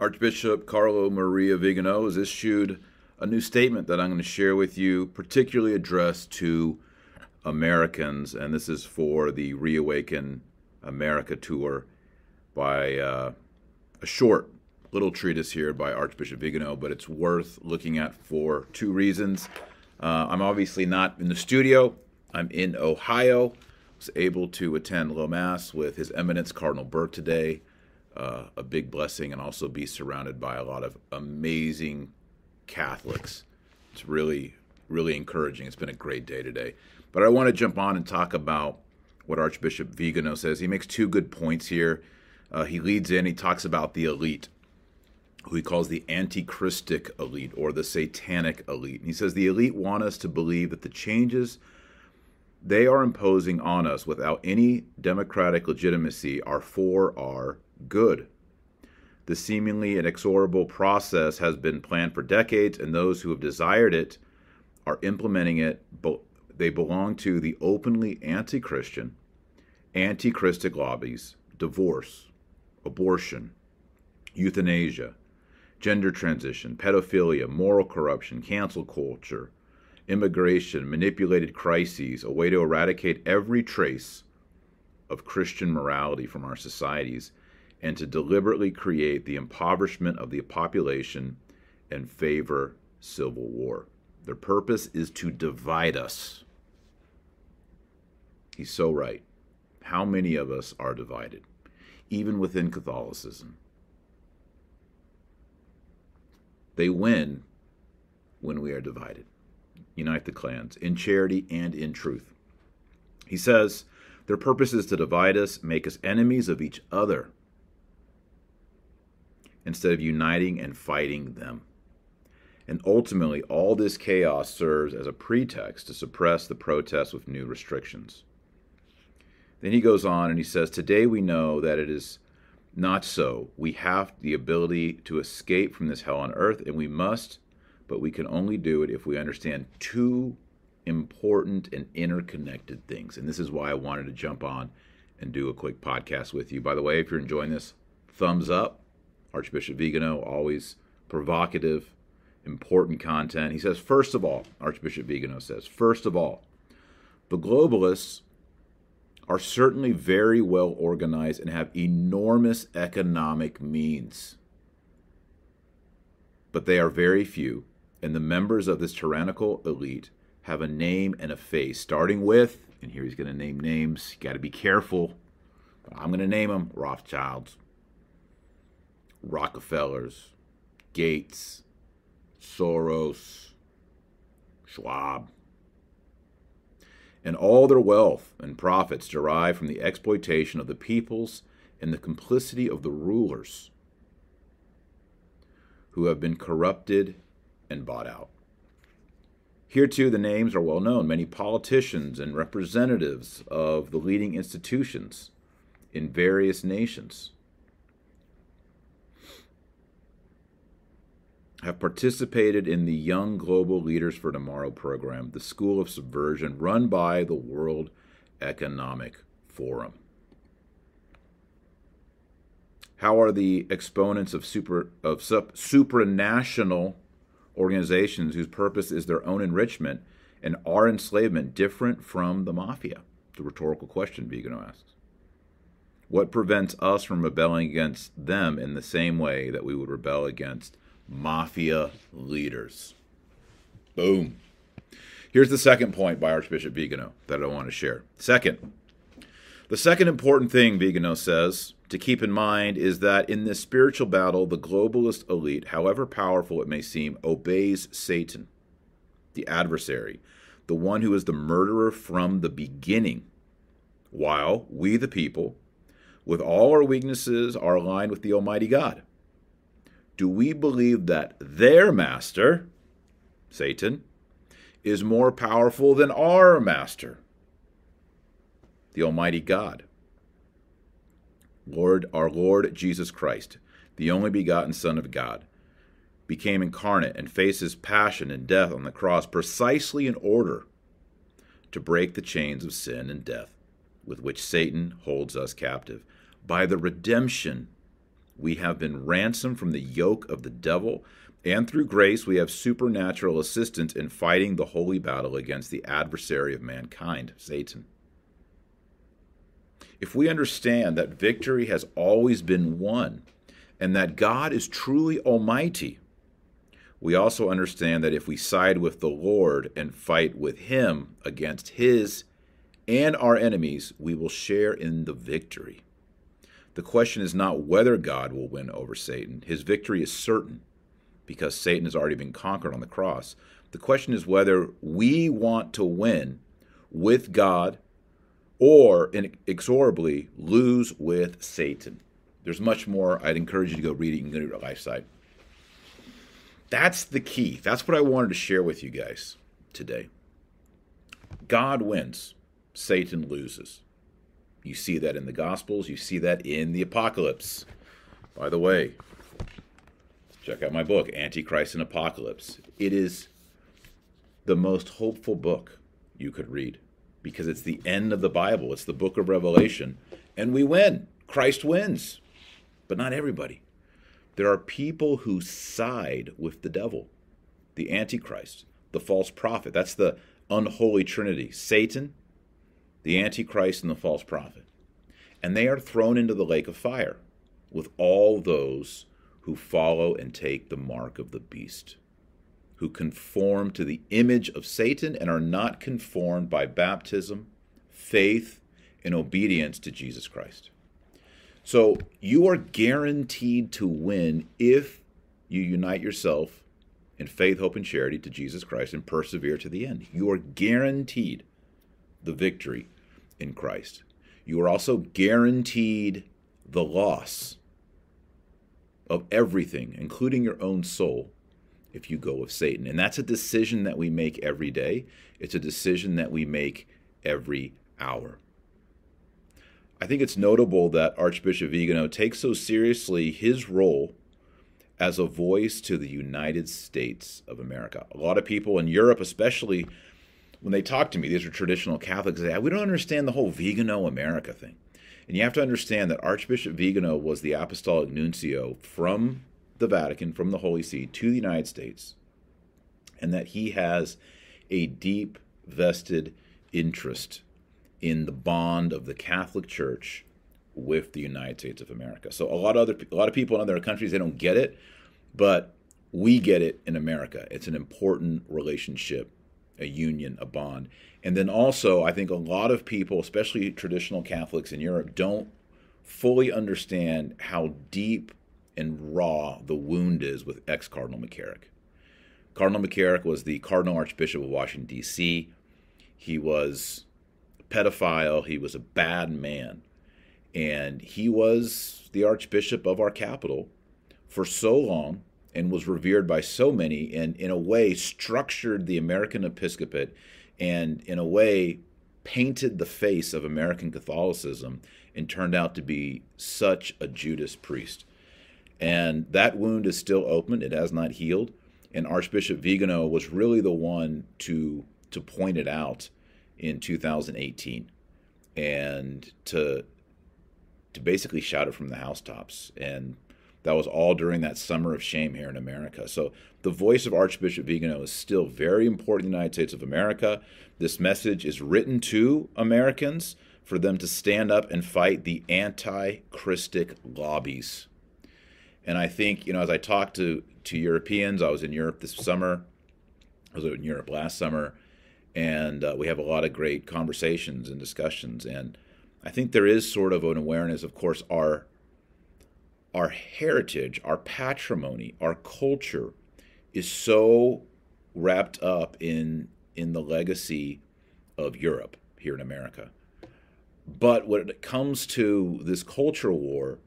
Archbishop Carlo Maria Vigano has issued a new statement that I'm going to share with you, particularly addressed to Americans, and this is for the Reawaken America tour by uh, a short little treatise here by Archbishop Vigano, but it's worth looking at for two reasons. Uh, I'm obviously not in the studio. I'm in Ohio. I Was able to attend Low Mass with His Eminence Cardinal Burke today uh, a big blessing and also be surrounded by a lot of amazing Catholics. It's really, really encouraging. It's been a great day today. But I want to jump on and talk about what Archbishop Vigano says. He makes two good points here. Uh, he leads in, he talks about the elite, who he calls the antichristic elite or the satanic elite. And he says the elite want us to believe that the changes they are imposing on us without any democratic legitimacy are for our good. The seemingly inexorable process has been planned for decades, and those who have desired it are implementing it. They belong to the openly anti Christian, anti Christic lobbies, divorce, abortion, euthanasia, gender transition, pedophilia, moral corruption, cancel culture, immigration, manipulated crises, a way to eradicate every trace of Christian morality from our societies and to deliberately create the impoverishment of the population and favor civil war. Their purpose is to divide us. He's so right. How many of us are divided, even within Catholicism? They win when we are divided. Unite the clans in charity and in truth. He says, Their purpose is to divide us, make us enemies of each other instead of uniting and fighting them. And ultimately, all this chaos serves as a pretext to suppress the protests with new restrictions. Then he goes on and he says, Today we know that it is not so. We have the ability to escape from this hell on earth, and we must, but we can only do it if we understand two important and interconnected things. And this is why I wanted to jump on and do a quick podcast with you. By the way, if you're enjoying this, thumbs up Archbishop Vigano, always provocative, important content. He says, first of all, Archbishop Vigano says, first of all, the globalists are certainly very well organized and have enormous economic means. But they are very few, and the members of this tyrannical elite have a name and a face, starting with, and here he's going to name names, you got to be careful. I'm going to name them Rothschilds, Rockefellers, Gates, Soros, Schwab. And all their wealth and profits derive from the exploitation of the peoples and the complicity of the rulers who have been corrupted and bought out. Here, too, the names are well known. Many politicians and representatives of the leading institutions in various nations have participated in the Young Global Leaders for Tomorrow program, the School of Subversion run by the World Economic Forum. How are the exponents of super of supranational organizations whose purpose is their own enrichment and our enslavement different from the mafia? The rhetorical question Vigano asks. What prevents us from rebelling against them in the same way that we would rebel against mafia leaders. Boom. Here's the second point by Archbishop Vigano that I want to share. Second, the second important thing Vigano says to keep in mind is that in this spiritual battle, the globalist elite, however powerful it may seem, obeys Satan, the adversary, the one who is the murderer from the beginning, while we, the people, with all our weaknesses, are aligned with the Almighty God do we believe that their master, Satan, is more powerful than our master, the Almighty God? Lord, our Lord Jesus Christ, the only begotten Son of God, became incarnate and faces passion and death on the cross precisely in order to break the chains of sin and death with which Satan holds us captive by the redemption We have been ransomed from the yoke of the devil, and through grace we have supernatural assistance in fighting the holy battle against the adversary of mankind, Satan. If we understand that victory has always been won and that God is truly almighty, we also understand that if we side with the Lord and fight with Him against His and our enemies, we will share in the victory. The question is not whether God will win over Satan. His victory is certain because Satan has already been conquered on the cross. The question is whether we want to win with God or inexorably lose with Satan. There's much more. I'd encourage you to go read it. You can go to your life site. That's the key. That's what I wanted to share with you guys today. God wins, Satan loses. You see that in the Gospels, you see that in the Apocalypse. By the way, check out my book, Antichrist and Apocalypse. It is the most hopeful book you could read because it's the end of the Bible, it's the book of Revelation, and we win. Christ wins, but not everybody. There are people who side with the devil, the Antichrist, the false prophet. That's the unholy trinity Satan, the Antichrist, and the false prophet. And they are thrown into the lake of fire with all those who follow and take the mark of the beast, who conform to the image of Satan and are not conformed by baptism, faith, and obedience to Jesus Christ. So you are guaranteed to win if you unite yourself in faith, hope, and charity to Jesus Christ and persevere to the end. You are guaranteed the victory in Christ. You are also guaranteed the loss of everything, including your own soul, if you go with Satan. And that's a decision that we make every day. It's a decision that we make every hour. I think it's notable that Archbishop Vigano takes so seriously his role as a voice to the United States of America. A lot of people in Europe, especially when they talk to me, these are traditional Catholics, say, we don't understand the whole Vigano America thing. And you have to understand that Archbishop Vigano was the apostolic nuncio from the Vatican, from the Holy See to the United States, and that he has a deep vested interest in the bond of the Catholic Church with the United States of America. So a lot of other a lot of people in other countries they don't get it, but we get it in America. It's an important relationship, a union, a bond. And then also, I think a lot of people, especially traditional Catholics in Europe, don't fully understand how deep and raw the wound is with ex Cardinal McCarrick. Cardinal McCarrick was the Cardinal Archbishop of Washington, D.C. He was a pedophile. He was a bad man. And he was the Archbishop of our capital for so long and was revered by so many, and in a way structured the American episcopate and, in a way, painted the face of American Catholicism and turned out to be such a Judas priest. And that wound is still open, it has not healed. And Archbishop Vigano was really the one to, to point it out in 2018 and to to basically shout it from the housetops and that was all during that summer of shame here in America. So the voice of Archbishop Vigano is still very important in the United States of America. This message is written to Americans for them to stand up and fight the anti-Christic lobbies. And I think, you know, as I talked to, to Europeans, I was in Europe this summer, I was in Europe last summer, and uh, we have a lot of great conversations and discussions. And I think there is sort of an awareness, of course, our our heritage, our patrimony, our culture is so wrapped up in in the legacy of Europe here in America. But when it comes to this cultural war,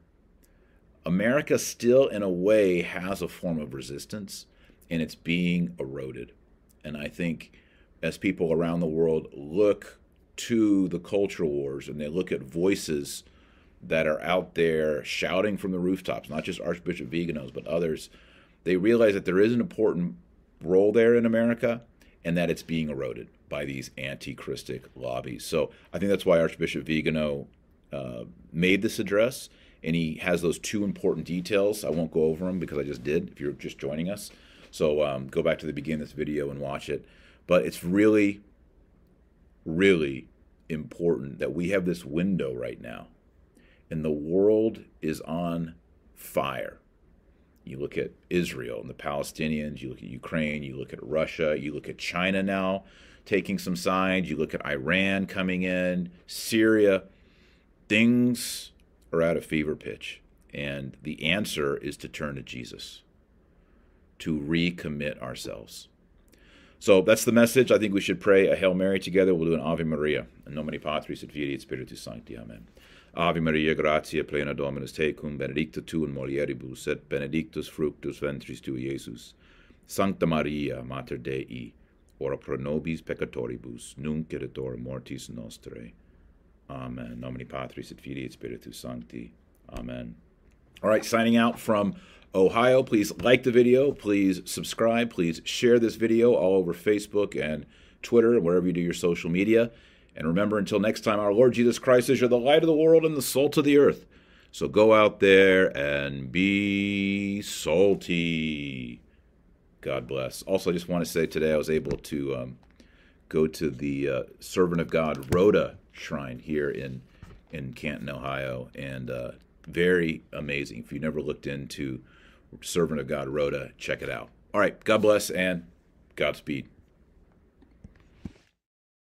America still, in a way, has a form of resistance, and it's being eroded. And I think as people around the world look to the cultural wars and they look at voices that are out there shouting from the rooftops, not just Archbishop Viganos, but others, they realize that there is an important role there in America and that it's being eroded by these anti Christic lobbies. So I think that's why Archbishop Vigano uh, made this address. and he has those two important details. I won't go over them because I just did. If you're just joining us, so um, go back to the beginning of this video and watch it. But it's really, really important that we have this window right now, and the world is on fire. You look at Israel and the Palestinians, you look at Ukraine, you look at Russia, you look at China now taking some sides, you look at Iran coming in, Syria. Things are at a fever pitch. And the answer is to turn to Jesus, to recommit ourselves. So that's the message. I think we should pray a Hail Mary together. We'll do an Ave Maria. In nomine Patris et Filii et Spiritus Sancti. Amen. Ave Maria, gratia plena Dominus tecum, benedicta tu in mulieribus, et benedictus fructus ventris tui, Iesus. Sancta Maria, Mater Dei, ora pro nobis peccatoribus, nunc et et mortis nostrae. Amen. Nomine Patris et Filii et Spiritus Sancti. Amen. All right, signing out from Ohio. Please like the video. Please subscribe. Please share this video all over Facebook and Twitter wherever you do your social media. And remember, until next time, our Lord Jesus Christ is you're the light of the world and the salt of the earth. So go out there and be salty. God bless. Also, I just want to say today I was able to um, go to the uh, Servant of God Rhoda Shrine here in in Canton, Ohio, and uh, very amazing. If you never looked into Servant of God Rhoda, check it out. All right, God bless and Godspeed.